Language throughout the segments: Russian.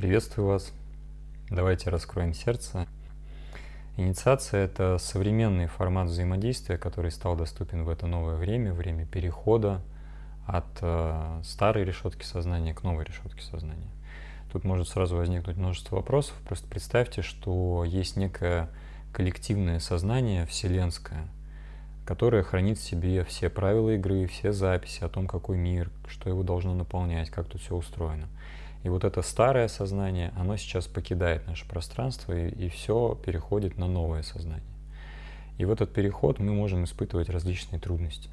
Приветствую вас. Давайте раскроем сердце. Инициация – это современный формат взаимодействия, который стал доступен в это новое время, время перехода от э, старой решетки сознания к новой решетке сознания. Тут может сразу возникнуть множество вопросов. Просто представьте, что есть некое коллективное сознание вселенское, которое хранит в себе все правила игры, все записи о том, какой мир, что его должно наполнять, как тут все устроено – и вот это старое сознание, оно сейчас покидает наше пространство, и, и все переходит на новое сознание. И в этот переход мы можем испытывать различные трудности.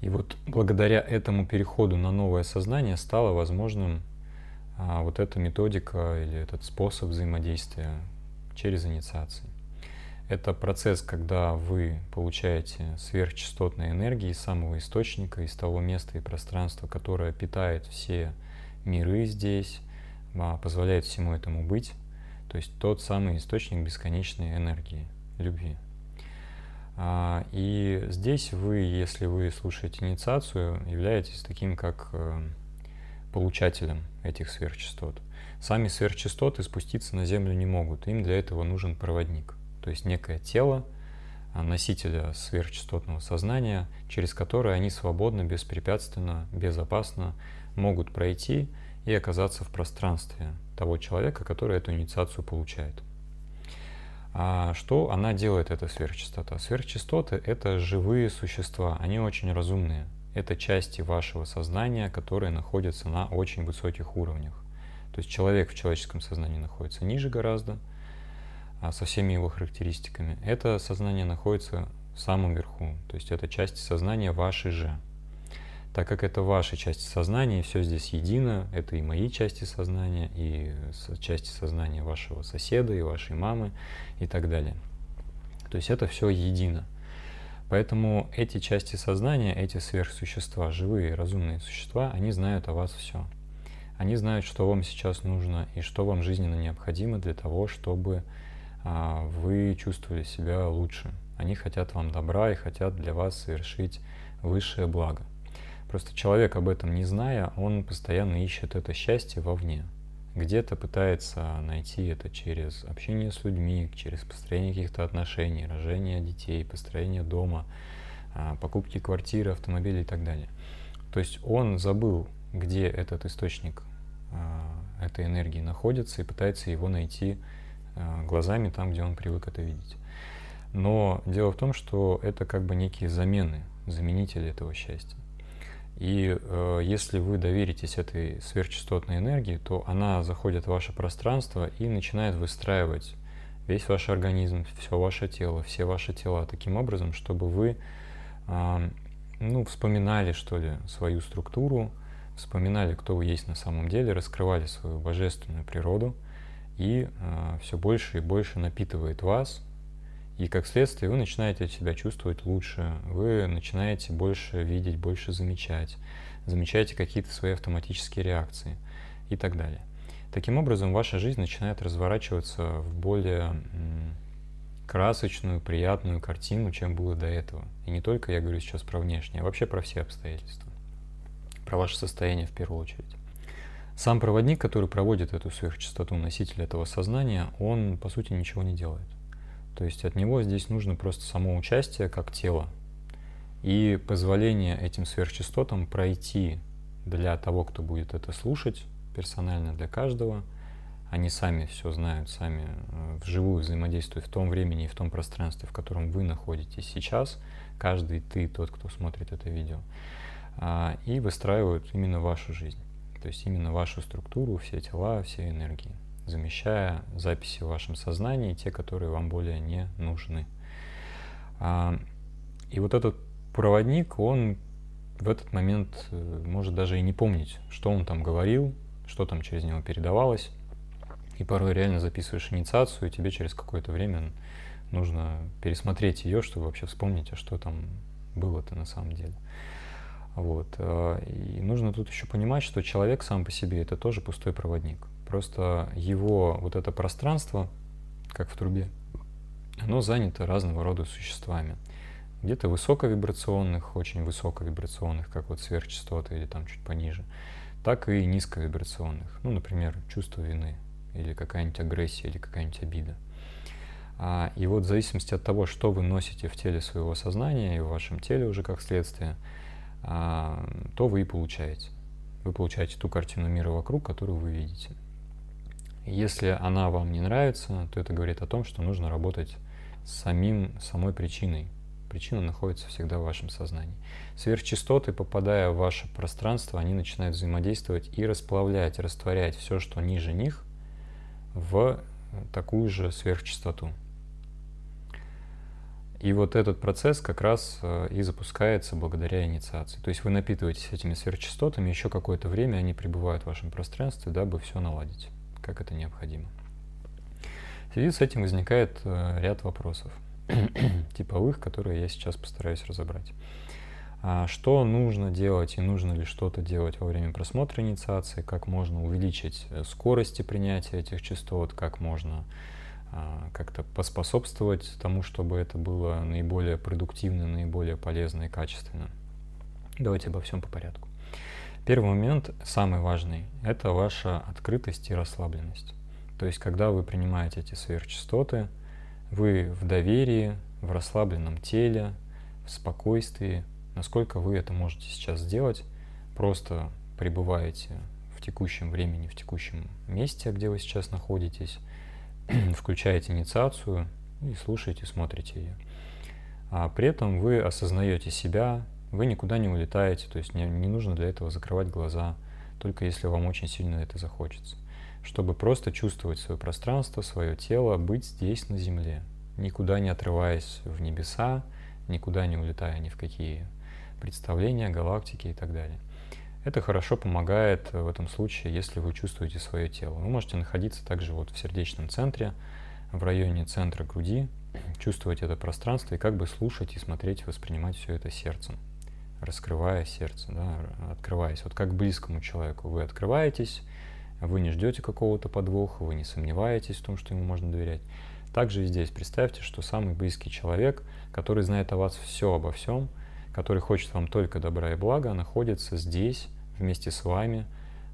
И вот благодаря этому переходу на новое сознание стало возможным а, вот эта методика или этот способ взаимодействия через инициации. Это процесс, когда вы получаете сверхчастотные энергии из самого источника, из того места и пространства, которое питает все миры здесь, а, позволяет всему этому быть. То есть тот самый источник бесконечной энергии, любви. А, и здесь вы, если вы слушаете инициацию, являетесь таким как э, получателем этих сверхчастот. Сами сверхчастоты спуститься на Землю не могут, им для этого нужен проводник, то есть некое тело, а, носителя сверхчастотного сознания, через которое они свободно, беспрепятственно, безопасно могут пройти и оказаться в пространстве того человека, который эту инициацию получает. А что она делает, эта сверхчастота? Сверхчастоты — это живые существа, они очень разумные. Это части вашего сознания, которые находятся на очень высоких уровнях. То есть человек в человеческом сознании находится ниже гораздо, а со всеми его характеристиками. Это сознание находится в самом верху, то есть это часть сознания вашей же так как это ваши части сознания, все здесь едино, это и мои части сознания, и части сознания вашего соседа, и вашей мамы, и так далее. То есть это все едино. Поэтому эти части сознания, эти сверхсущества, живые, разумные существа, они знают о вас все. Они знают, что вам сейчас нужно и что вам жизненно необходимо для того, чтобы а, вы чувствовали себя лучше. Они хотят вам добра и хотят для вас совершить высшее благо. Просто человек об этом не зная, он постоянно ищет это счастье вовне. Где-то пытается найти это через общение с людьми, через построение каких-то отношений, рожение детей, построение дома, а, покупки квартиры, автомобиля и так далее. То есть он забыл, где этот источник а, этой энергии находится и пытается его найти а, глазами там, где он привык это видеть. Но дело в том, что это как бы некие замены, заменители этого счастья. И э, если вы доверитесь этой сверхчастотной энергии, то она заходит в ваше пространство и начинает выстраивать весь ваш организм, все ваше тело, все ваши тела таким образом, чтобы вы э, ну, вспоминали, что ли, свою структуру, вспоминали, кто вы есть на самом деле, раскрывали свою божественную природу, и э, все больше и больше напитывает вас и как следствие вы начинаете себя чувствовать лучше, вы начинаете больше видеть, больше замечать, замечаете какие-то свои автоматические реакции и так далее. Таким образом, ваша жизнь начинает разворачиваться в более красочную, приятную картину, чем было до этого. И не только я говорю сейчас про внешнее, а вообще про все обстоятельства, про ваше состояние в первую очередь. Сам проводник, который проводит эту сверхчастоту носителя этого сознания, он, по сути, ничего не делает. То есть от него здесь нужно просто само участие как тело и позволение этим сверхчастотам пройти для того, кто будет это слушать, персонально для каждого. Они сами все знают, сами э, вживую взаимодействуют в том времени и в том пространстве, в котором вы находитесь сейчас, каждый ты, тот, кто смотрит это видео, а, и выстраивают именно вашу жизнь, то есть именно вашу структуру, все тела, все энергии замещая записи в вашем сознании, те, которые вам более не нужны. А, и вот этот проводник, он в этот момент э, может даже и не помнить, что он там говорил, что там через него передавалось. И порой реально записываешь инициацию, и тебе через какое-то время нужно пересмотреть ее, чтобы вообще вспомнить, а что там было-то на самом деле. Вот. Э, и нужно тут еще понимать, что человек сам по себе это тоже пустой проводник. Просто его вот это пространство, как в трубе, оно занято разного рода существами. Где-то высоковибрационных, очень высоковибрационных, как вот сверхчастоты или там чуть пониже, так и низковибрационных. Ну, например, чувство вины. или какая-нибудь агрессия, или какая-нибудь обида. А, и вот в зависимости от того, что вы носите в теле своего сознания и в вашем теле уже как следствие, а, то вы и получаете. Вы получаете ту картину мира вокруг, которую вы видите. Если она вам не нравится, то это говорит о том, что нужно работать с самим, самой причиной. Причина находится всегда в вашем сознании. Сверхчастоты, попадая в ваше пространство, они начинают взаимодействовать и расплавлять, растворять все, что ниже них, в такую же сверхчастоту. И вот этот процесс как раз э, и запускается благодаря инициации. То есть вы напитываетесь этими сверхчастотами, еще какое-то время они пребывают в вашем пространстве, дабы все наладить, как это необходимо. В связи с этим возникает э, ряд вопросов типовых, которые я сейчас постараюсь разобрать. А что нужно делать и нужно ли что-то делать во время просмотра инициации, как можно увеличить э, скорости принятия этих частот, как можно а, как-то поспособствовать тому, чтобы это было наиболее продуктивно, наиболее полезно и качественно. Давайте обо всем по порядку. Первый момент, самый важный, это ваша открытость и расслабленность. То есть, когда вы принимаете эти сверхчастоты, вы в доверии, в расслабленном теле, в спокойствии, насколько вы это можете сейчас сделать, просто пребываете в текущем времени, в текущем месте, где вы сейчас находитесь, включаете инициацию и слушаете, смотрите ее. А при этом вы осознаете себя, вы никуда не улетаете, то есть не, не нужно для этого закрывать глаза, только если вам очень сильно это захочется. Чтобы просто чувствовать свое пространство, свое тело, быть здесь на Земле, никуда не отрываясь в небеса, никуда не улетая ни в какие представления, галактики и так далее. Это хорошо помогает в этом случае, если вы чувствуете свое тело. Вы можете находиться также вот в сердечном центре, в районе центра груди, чувствовать это пространство и как бы слушать и смотреть, воспринимать все это сердцем, раскрывая сердце, да, открываясь. Вот как близкому человеку вы открываетесь, вы не ждете какого-то подвоха, вы не сомневаетесь в том, что ему можно доверять. Также и здесь представьте, что самый близкий человек, который знает о вас все обо всем, который хочет вам только добра и блага, находится здесь вместе с вами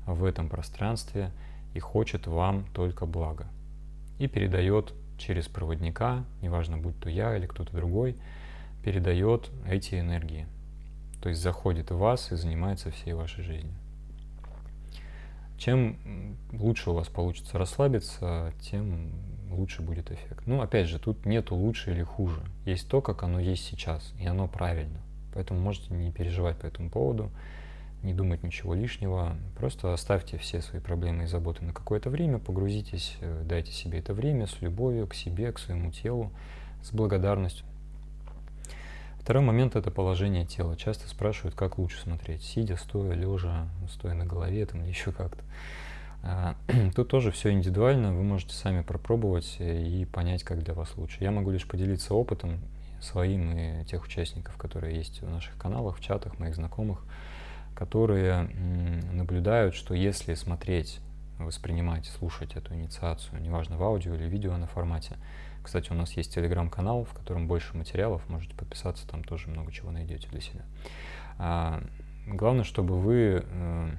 в этом пространстве и хочет вам только блага. И передает через проводника, неважно, будь то я или кто-то другой, передает эти энергии. То есть заходит в вас и занимается всей вашей жизнью. Чем лучше у вас получится расслабиться, тем лучше будет эффект. Ну, опять же, тут нету лучше или хуже. Есть то, как оно есть сейчас, и оно правильно. Поэтому можете не переживать по этому поводу, не думать ничего лишнего. Просто оставьте все свои проблемы и заботы на какое-то время, погрузитесь, э, дайте себе это время с любовью к себе, к своему телу, с благодарностью. Второй момент – это положение тела. Часто спрашивают, как лучше смотреть, сидя, стоя, лежа, стоя на голове там, еще как-то. А, тут тоже все индивидуально, вы можете сами пропробовать и понять, как для вас лучше. Я могу лишь поделиться опытом своим и тех участников, которые есть в наших каналах, в чатах, моих знакомых, которые наблюдают, что если смотреть, воспринимать, слушать эту инициацию, неважно в аудио или видео на формате, кстати, у нас есть телеграм-канал, в котором больше материалов, можете подписаться, там тоже много чего найдете для себя. А, главное, чтобы вы э,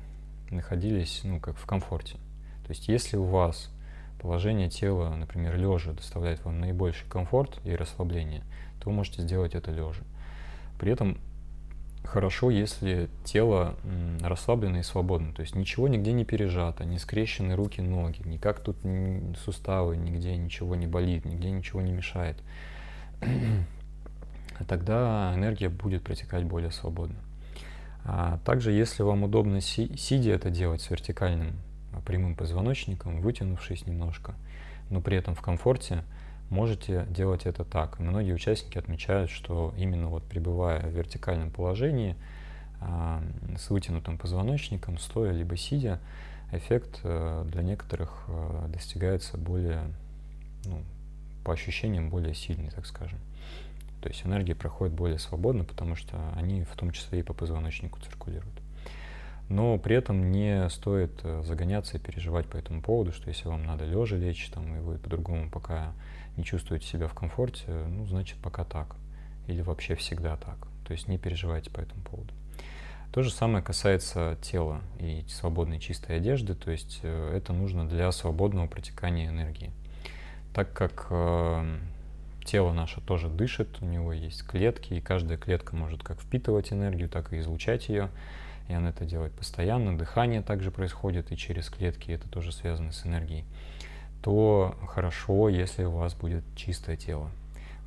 находились, ну, как в комфорте. То есть, если у вас положение тела, например, лежа, доставляет вам наибольший комфорт и расслабление, то вы можете сделать это лежа. При этом хорошо, если тело расслаблено и свободно, то есть ничего нигде не пережато, не скрещены руки, ноги, никак тут суставы, нигде ничего не болит, нигде ничего не мешает. Тогда энергия будет протекать более свободно. А также, если вам удобно си сидя это делать с вертикальным а, прямым позвоночником, вытянувшись немножко, но при этом в комфорте, можете делать это так. Многие участники отмечают, что именно вот пребывая в вертикальном положении, а, с вытянутым позвоночником, стоя либо сидя, эффект э, для некоторых э, достигается более, ну, по ощущениям, более сильный, так скажем. То есть энергия проходит более свободно, потому что они в том числе и по позвоночнику циркулируют. Но при этом не стоит э, загоняться и переживать по этому поводу, что если вам надо лежа лечь, там, и вы по-другому пока не чувствуете себя в комфорте, ну, значит, пока так. Или вообще всегда так. То есть не переживайте по этому поводу. То же самое касается тела и свободной чистой одежды, то есть э, это нужно для свободного протекания энергии. Так как э, тело наше тоже дышит, у него есть клетки, и каждая клетка может как впитывать энергию, так и излучать ее, и она это делает постоянно, дыхание также происходит и через клетки, это тоже связано с энергией, то хорошо, если у вас будет чистое тело.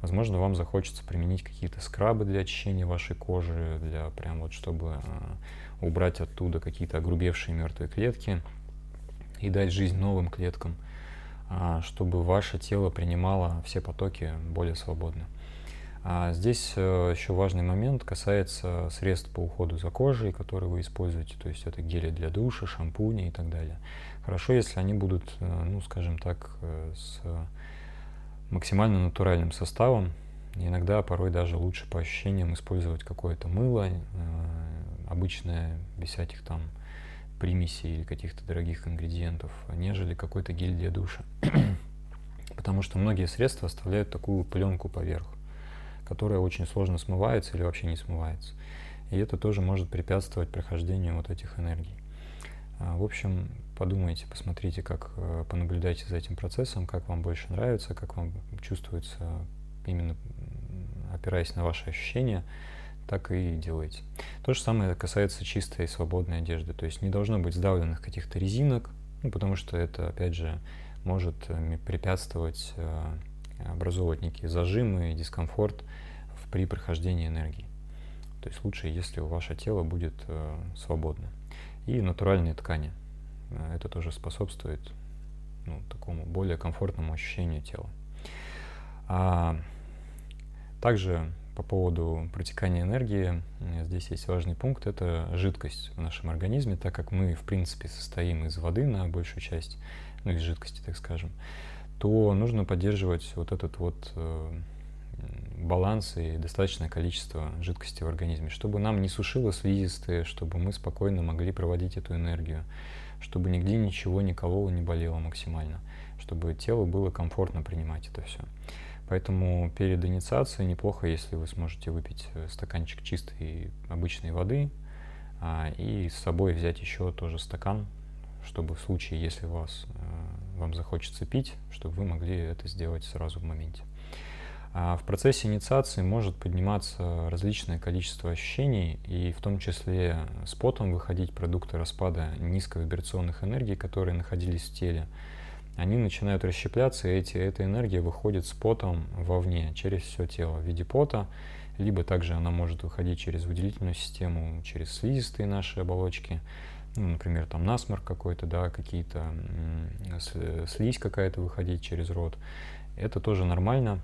Возможно, вам захочется применить какие-то скрабы для очищения вашей кожи, для прям вот чтобы э, убрать оттуда какие-то огрубевшие мертвые клетки и дать жизнь новым клеткам, э, чтобы ваше тело принимало все потоки более свободно. А здесь э, еще важный момент касается средств по уходу за кожей, которые вы используете, то есть это гели для душа, шампуни и так далее. Хорошо, если они будут, э, ну, скажем так, э, с максимально натуральным составом. иногда, порой даже лучше по ощущениям использовать какое-то мыло, э, обычное, без всяких там примесей или каких-то дорогих ингредиентов, нежели какой-то гель для душа. Потому что многие средства оставляют такую пленку поверх, которая очень сложно смывается или вообще не смывается. И это тоже может препятствовать прохождению вот этих энергий. А, в общем, подумайте, посмотрите, как э, понаблюдайте за этим процессом, как вам больше нравится, как вам чувствуется именно опираясь на ваши ощущения, так и делайте. То же самое касается чистой и свободной одежды. То есть не должно быть сдавленных каких-то резинок, ну, потому что это, опять же, может э, препятствовать э, образовывать некие зажимы и дискомфорт при прохождении энергии. То есть лучше, если ваше тело будет свободно. И натуральные ткани. Э, это тоже способствует ну, такому более комфортному ощущению тела. А, также по поводу протекания энергии, э, здесь есть важный пункт, это жидкость в нашем организме, так как мы, в принципе, состоим из воды на большую часть, ну, из жидкости, так скажем, то нужно поддерживать вот этот вот э, баланс и достаточное количество жидкости в организме, чтобы нам не сушило слизистые, чтобы мы спокойно могли проводить эту энергию чтобы нигде ничего не кололо, не болело максимально, чтобы телу было комфортно принимать это все. Поэтому перед инициацией неплохо, если вы сможете выпить э, стаканчик чистой обычной воды а, и с собой взять еще тоже стакан, чтобы в случае, если вас, э, вам захочется пить, чтобы вы могли это сделать сразу в моменте. А в процессе инициации может подниматься различное количество ощущений, и в том числе с потом выходить продукты распада низковибрационных энергий, которые находились в теле. Они начинают расщепляться, и эти, эта энергия выходит с потом вовне, через все тело в виде пота, либо также она может выходить через выделительную систему, через слизистые наши оболочки, ну, например, там насморк какой-то, да, какие-то слизь какая-то выходить через рот. Это тоже нормально,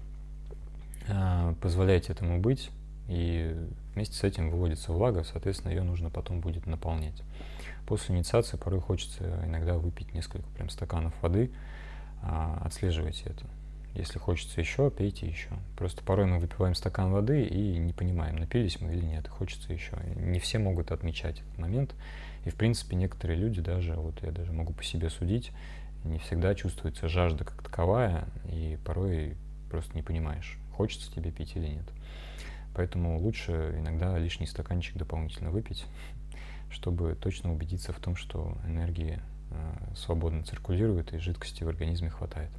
позволяете этому быть, и вместе с этим выводится влага, соответственно, ее нужно потом будет наполнять. После инициации порой хочется иногда выпить несколько прям стаканов воды, а, отслеживайте это. Если хочется еще, пейте еще. Просто порой мы выпиваем стакан воды и не понимаем, напились мы или нет, хочется еще. Не все могут отмечать этот момент. И, в принципе, некоторые люди даже, вот я даже могу по себе судить, не всегда чувствуется жажда как таковая, и порой просто не понимаешь, хочется тебе пить или нет. Поэтому лучше иногда лишний стаканчик дополнительно выпить, чтобы точно убедиться в том, что энергии э, свободно циркулирует и жидкости в организме хватает.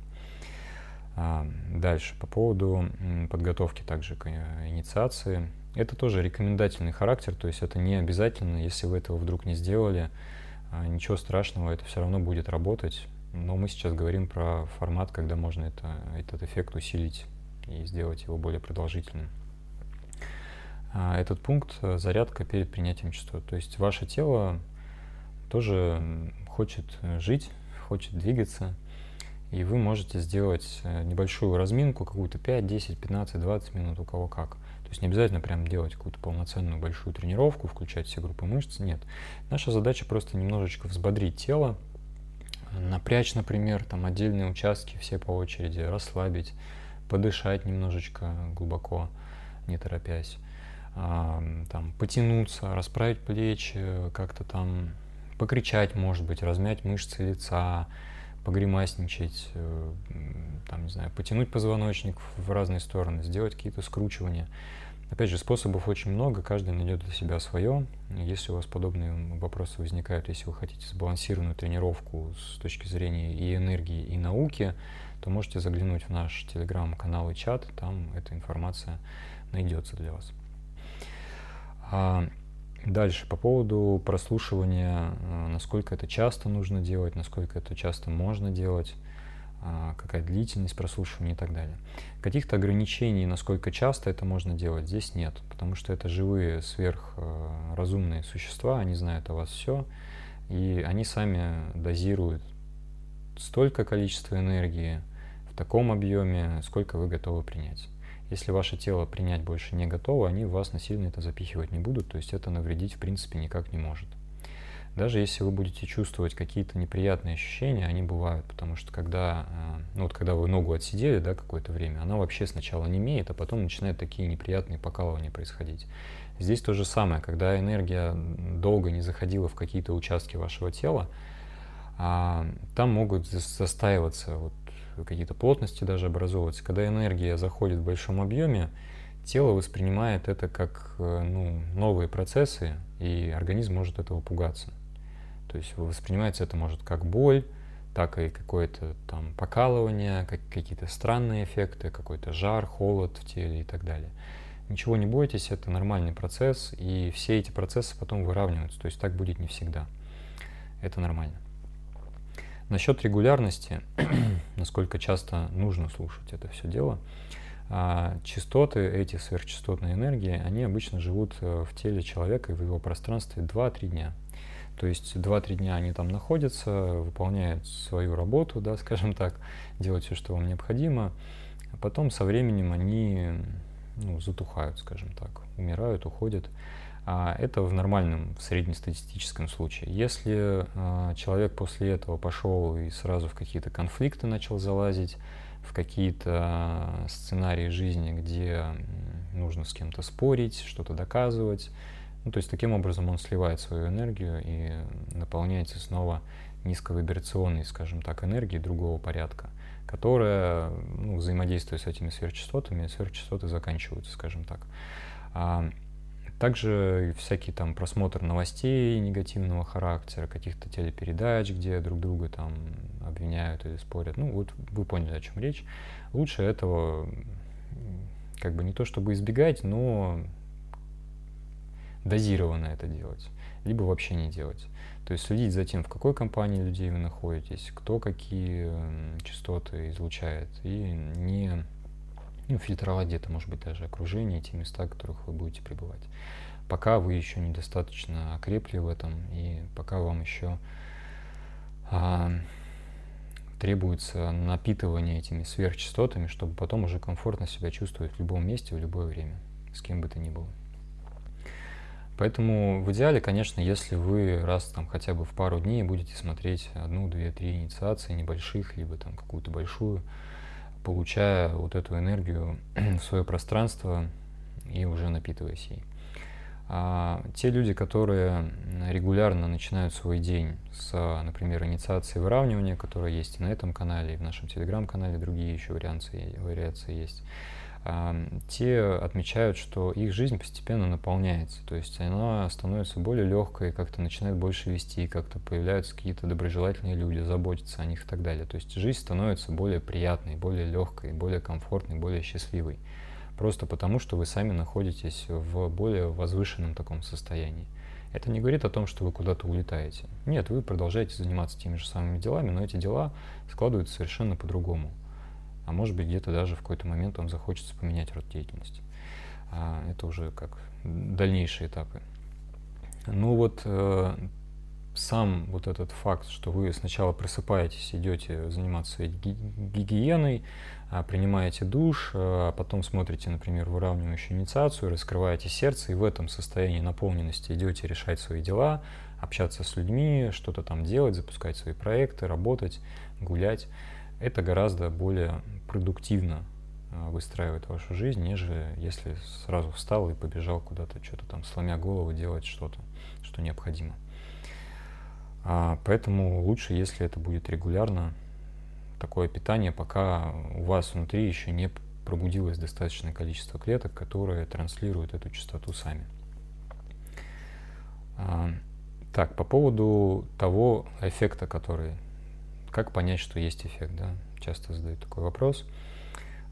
А, дальше, по поводу подготовки также к э, инициации. Это тоже рекомендательный характер, то есть это не обязательно, если вы этого вдруг не сделали, а, ничего страшного, это все равно будет работать. Но мы сейчас говорим про формат, когда можно это, этот эффект усилить и сделать его более продолжительным. А, этот пункт э, – зарядка перед принятием частот. То есть ваше тело тоже хочет э, жить, хочет двигаться, и вы можете сделать э, небольшую разминку, какую-то 5, 10, 15, 20 минут, у кого как. То есть не обязательно прям делать какую-то полноценную большую тренировку, включать все группы мышц, нет. Наша задача просто немножечко взбодрить тело, напрячь, например, там отдельные участки все по очереди, расслабить, подышать немножечко глубоко, не торопясь, там, потянуться, расправить плечи, как-то там покричать, может быть, размять мышцы лица, погремасничать, э, там, не знаю, потянуть позвоночник в разные стороны, сделать какие-то скручивания. Опять же, способов очень много, каждый найдет для себя свое. Если у вас подобные вопросы возникают, если вы хотите сбалансированную тренировку с точки зрения и энергии, и науки, то можете заглянуть в наш телеграм-канал и чат, там эта информация найдется для вас. А дальше, по поводу прослушивания, э, насколько это часто нужно делать, насколько это часто можно делать. А, какая длительность прослушивания и так далее. Каких-то ограничений, насколько часто это можно делать, здесь нет, потому что это живые сверхразумные существа, они знают о вас все, и они сами дозируют столько количества энергии в таком объеме, сколько вы готовы принять. Если ваше тело принять больше не готово, они вас насильно это запихивать не будут, то есть это навредить в принципе никак не может. Даже если вы будете чувствовать какие-то неприятные ощущения, они бывают, потому что когда, э, ну вот когда вы ногу отсидели, да, какое-то время, она вообще сначала не имеет, а потом начинают такие неприятные покалывания происходить. Здесь то же самое, когда энергия долго не заходила в какие-то участки вашего тела, а, там могут застаиваться вот какие-то плотности даже образовываться. Когда энергия заходит в большом объеме, тело воспринимает это как э, ну, новые процессы, и организм может этого пугаться. То есть воспринимается это может как боль, так и какое-то там покалывание, как, какие-то странные эффекты, какой-то жар, холод в теле и так далее. Ничего не бойтесь, это нормальный процесс, и все эти процессы потом выравниваются, то есть так будет не всегда. Это нормально. Насчет регулярности, насколько часто нужно слушать это все дело, а частоты, эти сверхчастотные энергии, они обычно живут э, в теле человека и в его пространстве 2-3 дня. То есть 2-3 дня они там находятся, выполняют свою работу, да, скажем так, делают все, что вам необходимо, а потом со временем они ну, затухают, скажем так, умирают, уходят. А это в нормальном, в среднестатистическом случае. Если а, человек после этого пошел и сразу в какие-то конфликты начал залазить, в какие-то сценарии жизни, где нужно с кем-то спорить, что-то доказывать, ну, то есть таким образом он сливает свою энергию и наполняется снова низковибрационной, скажем так, энергией другого порядка, которая, ну, взаимодействуя с этими сверхчастотами, сверхчастоты заканчиваются, скажем так. Также всякие там просмотр новостей негативного характера, каких-то телепередач, где друг друга там обвиняют или спорят. Ну, вот вы поняли, о чем речь. Лучше этого как бы не то чтобы избегать, но дозированно это делать, либо вообще не делать. То есть следить за тем, в какой компании людей вы находитесь, кто какие частоты излучает, и не ну, фильтровать где-то, может быть, даже окружение, те места, в которых вы будете пребывать. Пока вы еще недостаточно окрепли в этом, и пока вам еще а, требуется напитывание этими сверхчастотами, чтобы потом уже комфортно себя чувствовать в любом месте, в любое время, с кем бы то ни было. Поэтому в идеале, конечно, если вы раз там хотя бы в пару дней будете смотреть одну, две, три инициации небольших, либо там какую-то большую, получая вот эту энергию в свое пространство и уже напитываясь ей. А те люди, которые регулярно начинают свой день с, например, инициации выравнивания, которая есть и на этом канале, и в нашем телеграм-канале, другие еще варианты, вариации есть, те отмечают, что их жизнь постепенно наполняется, то есть она становится более легкой, как-то начинает больше вести, как-то появляются какие-то доброжелательные люди, заботятся о них и так далее. То есть жизнь становится более приятной, более легкой, более комфортной, более счастливой. Просто потому, что вы сами находитесь в более возвышенном таком состоянии. Это не говорит о том, что вы куда-то улетаете. Нет, вы продолжаете заниматься теми же самыми делами, но эти дела складываются совершенно по-другому а может быть где-то даже в какой-то момент вам захочется поменять род деятельности. А это уже как дальнейшие этапы. Ну вот э, сам вот этот факт, что вы сначала просыпаетесь, идете заниматься гигиеной, а, принимаете душ, а потом смотрите, например, выравнивающую инициацию, раскрываете сердце, и в этом состоянии наполненности идете решать свои дела, общаться с людьми, что-то там делать, запускать свои проекты, работать, гулять. Это гораздо более продуктивно а, выстраивает вашу жизнь, нежели если сразу встал и побежал куда-то, что-то там, сломя голову, делать что-то, что необходимо. А, поэтому лучше, если это будет регулярно, такое питание, пока у вас внутри еще не пробудилось достаточное количество клеток, которые транслируют эту частоту сами. А, так, по поводу того эффекта, который... Как понять, что есть эффект, да? Часто задают такой вопрос.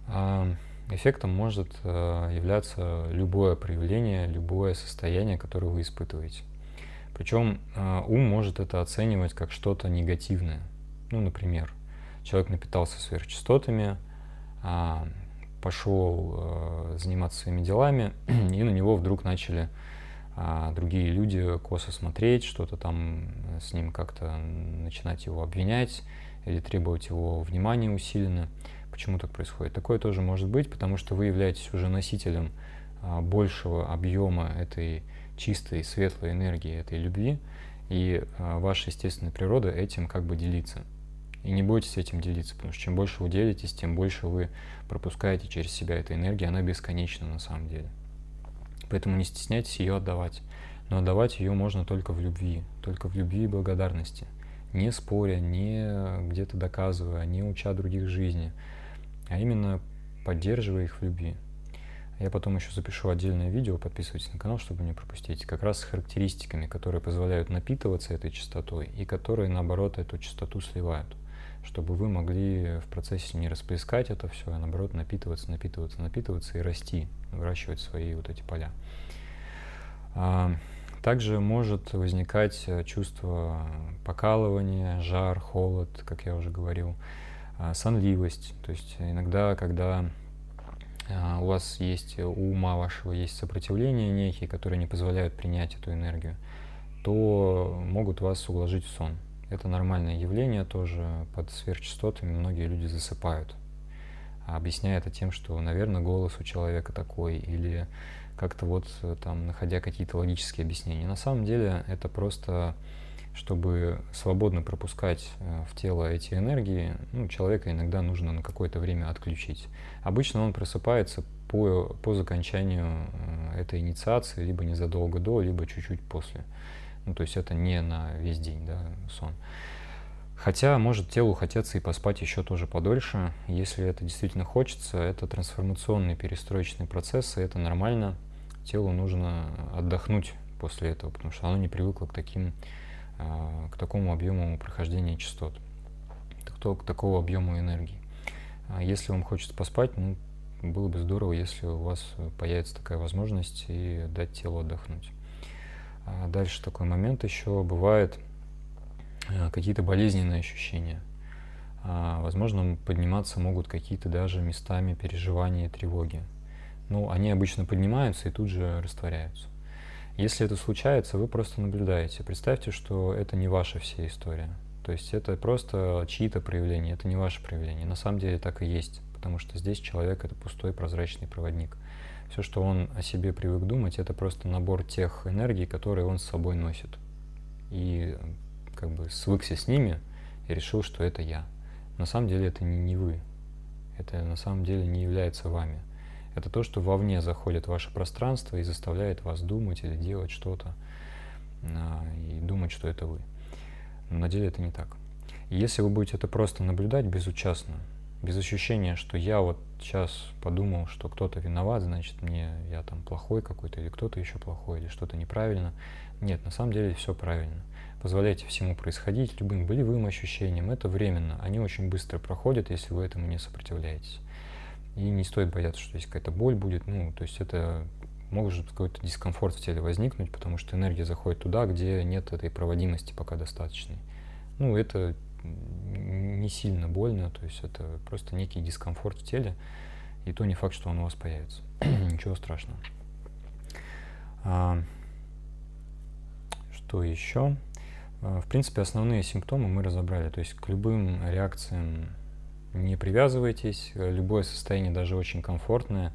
А, эффектом может э, являться любое проявление, любое состояние, которое вы испытываете. Причем э, ум может это оценивать как что-то негативное. Ну, например, человек напитался сверхчастотами, а, пошел э, заниматься своими делами, и на него вдруг начали а, другие люди косо смотреть, что-то там с ним как-то начинать его обвинять или требовать его внимания усиленно. Почему так происходит? Такое тоже может быть, потому что вы являетесь уже носителем а, большего объема этой чистой, светлой энергии, этой любви, и ваша естественная природа этим как бы делится. И не бойтесь этим делиться, потому что чем больше вы делитесь, тем больше вы пропускаете через себя этой энергии, она бесконечна на самом деле. Поэтому не стесняйтесь ее отдавать. Но отдавать ее можно только в любви, только в любви и благодарности. Не споря, не где-то доказывая, не уча других жизни, а именно поддерживая их в любви. Я потом еще запишу отдельное видео, подписывайтесь на канал, чтобы не пропустить, как раз с характеристиками, которые позволяют напитываться этой частотой и которые, наоборот, эту частоту сливают чтобы вы могли в процессе не расплескать это все, а наоборот напитываться, напитываться, напитываться и расти, выращивать свои вот эти поля. А, также может возникать э, чувство покалывания, жар, холод, как я уже говорил, а, сонливость. То есть иногда, когда а, у вас есть, у ума вашего есть сопротивление некие, которые не позволяют принять эту энергию, то могут вас уложить в сон. Это нормальное явление тоже. Под сверхчастотами многие люди засыпают. Объясняя это тем, что, наверное, голос у человека такой, или как-то вот там, находя какие-то логические объяснения. На самом деле это просто, чтобы свободно пропускать э, в тело эти энергии, ну, человека иногда нужно на какое-то время отключить. Обычно он просыпается по, по закончанию э, этой инициации, либо незадолго до, либо чуть-чуть после. Ну, то есть это не на весь день, да, сон. Хотя может телу хотеться и поспать еще тоже подольше. Если это действительно хочется, это трансформационные перестроечные процессы, это нормально. Телу нужно отдохнуть после этого, потому что оно не привыкло к таким, а, к такому объему прохождения частот, к такому объему энергии. А если вам хочется поспать, ну, было бы здорово, если у вас появится такая возможность и дать телу отдохнуть. А дальше такой момент еще бывает э, какие-то болезненные ощущения. А, возможно, подниматься могут какие-то даже местами переживания и тревоги. Ну, они обычно поднимаются и тут же растворяются. Если это случается, вы просто наблюдаете. Представьте, что это не ваша вся история. То есть это просто чьи-то проявления, это не ваше проявление. На самом деле так и есть, потому что здесь человек — это пустой прозрачный проводник все, что он о себе привык думать, это просто набор тех энергий, которые он с собой носит. И как бы свыкся с ними и решил, что это я. На самом деле это не, не вы. Это на самом деле не является вами. Это то, что вовне заходит в ваше пространство и заставляет вас думать или делать что-то а, и думать, что это вы. Но на деле это не так. Если вы будете это просто наблюдать безучастно, без ощущения, что я вот сейчас подумал, что кто-то виноват, значит мне я там плохой какой-то, или кто-то еще плохой, или что-то неправильно. Нет, на самом деле все правильно. Позволяйте всему происходить, любым болевым ощущениям. Это временно. Они очень быстро проходят, если вы этому не сопротивляетесь. И не стоит бояться, что есть какая-то боль будет. Ну, то есть это может какой-то дискомфорт в теле возникнуть, потому что энергия заходит туда, где нет этой проводимости пока достаточной. Ну, это не сильно больно, то есть это просто некий дискомфорт в теле, и то не факт, что он у вас появится. Ничего страшного. А, что еще? А, в принципе, основные симптомы мы разобрали, то есть к любым реакциям не привязывайтесь, любое состояние, даже очень комфортное,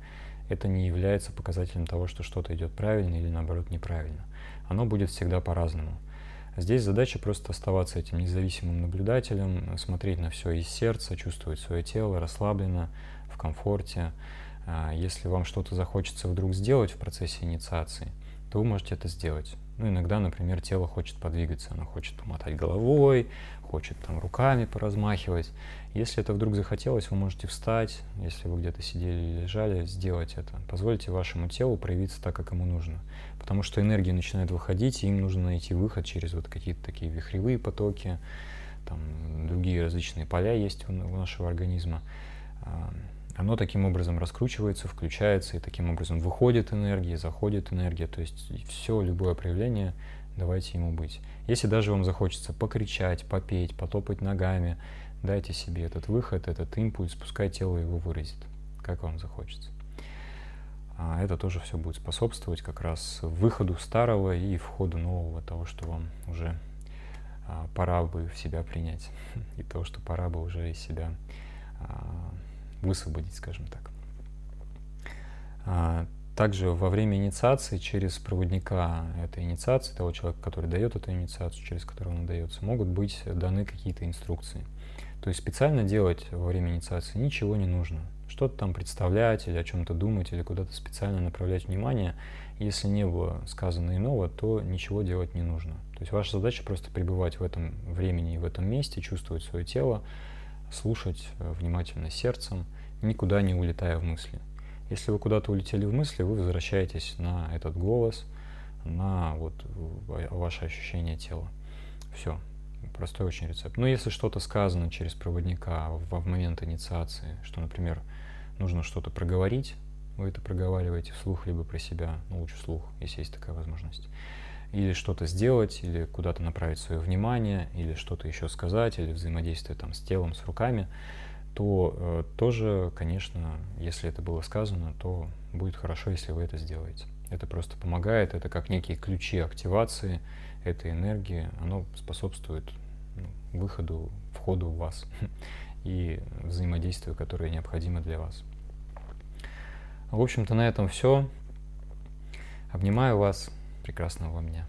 это не является показателем того, что что-то идет правильно или наоборот неправильно. Оно будет всегда по-разному. Здесь задача просто оставаться этим независимым наблюдателем, смотреть на все из сердца, чувствовать свое тело расслабленно, в комфорте. А, если вам что-то захочется вдруг сделать в процессе инициации, то вы можете это сделать. Ну, иногда, например, тело хочет подвигаться, оно хочет помотать головой, хочет там руками поразмахивать. Если это вдруг захотелось, вы можете встать, если вы где-то сидели или лежали, сделать это. Позвольте вашему телу проявиться так, как ему нужно. Потому что энергия начинает выходить, и им нужно найти выход через вот какие-то такие вихревые потоки, там другие различные поля есть у нашего организма. А, оно таким образом раскручивается, включается, и таким образом выходит энергия, заходит энергия. То есть все, любое проявление, давайте ему быть. Если даже вам захочется покричать, попеть, потопать ногами, дайте себе этот выход, этот импульс, пускай тело его выразит, как вам захочется. А это тоже все будет способствовать как раз выходу старого и входу нового, того, что вам уже а, пора бы в себя принять, и того, что пора бы уже из себя а, высвободить, скажем так. Также во время инициации через проводника этой инициации, того человека, который дает эту инициацию, через которого она дается, могут быть даны какие-то инструкции. То есть специально делать во время инициации ничего не нужно. Что-то там представлять или о чем-то думать, или куда-то специально направлять внимание. Если не было сказано иного, то ничего делать не нужно. То есть ваша задача просто пребывать в этом времени и в этом месте, чувствовать свое тело, слушать э, внимательно сердцем, никуда не улетая в мысли. Если вы куда-то улетели в мысли, вы возвращаетесь на этот голос, на вот ваше ощущение тела. Все. Простой очень рецепт. Но если что-то сказано через проводника в, в момент инициации, что, например, нужно что-то проговорить, вы это проговариваете вслух, либо про себя, ну, лучше вслух, если есть такая возможность или что-то сделать, или куда-то направить свое внимание, или что-то еще сказать, или взаимодействие там с телом, с руками, то э, тоже, конечно, если это было сказано, то будет хорошо, если вы это сделаете. Это просто помогает, это как некие ключи активации этой энергии, оно способствует ну, выходу, входу в вас и взаимодействию, которое необходимо для вас. В общем-то, на этом все. Обнимаю вас прекрасного вам дня.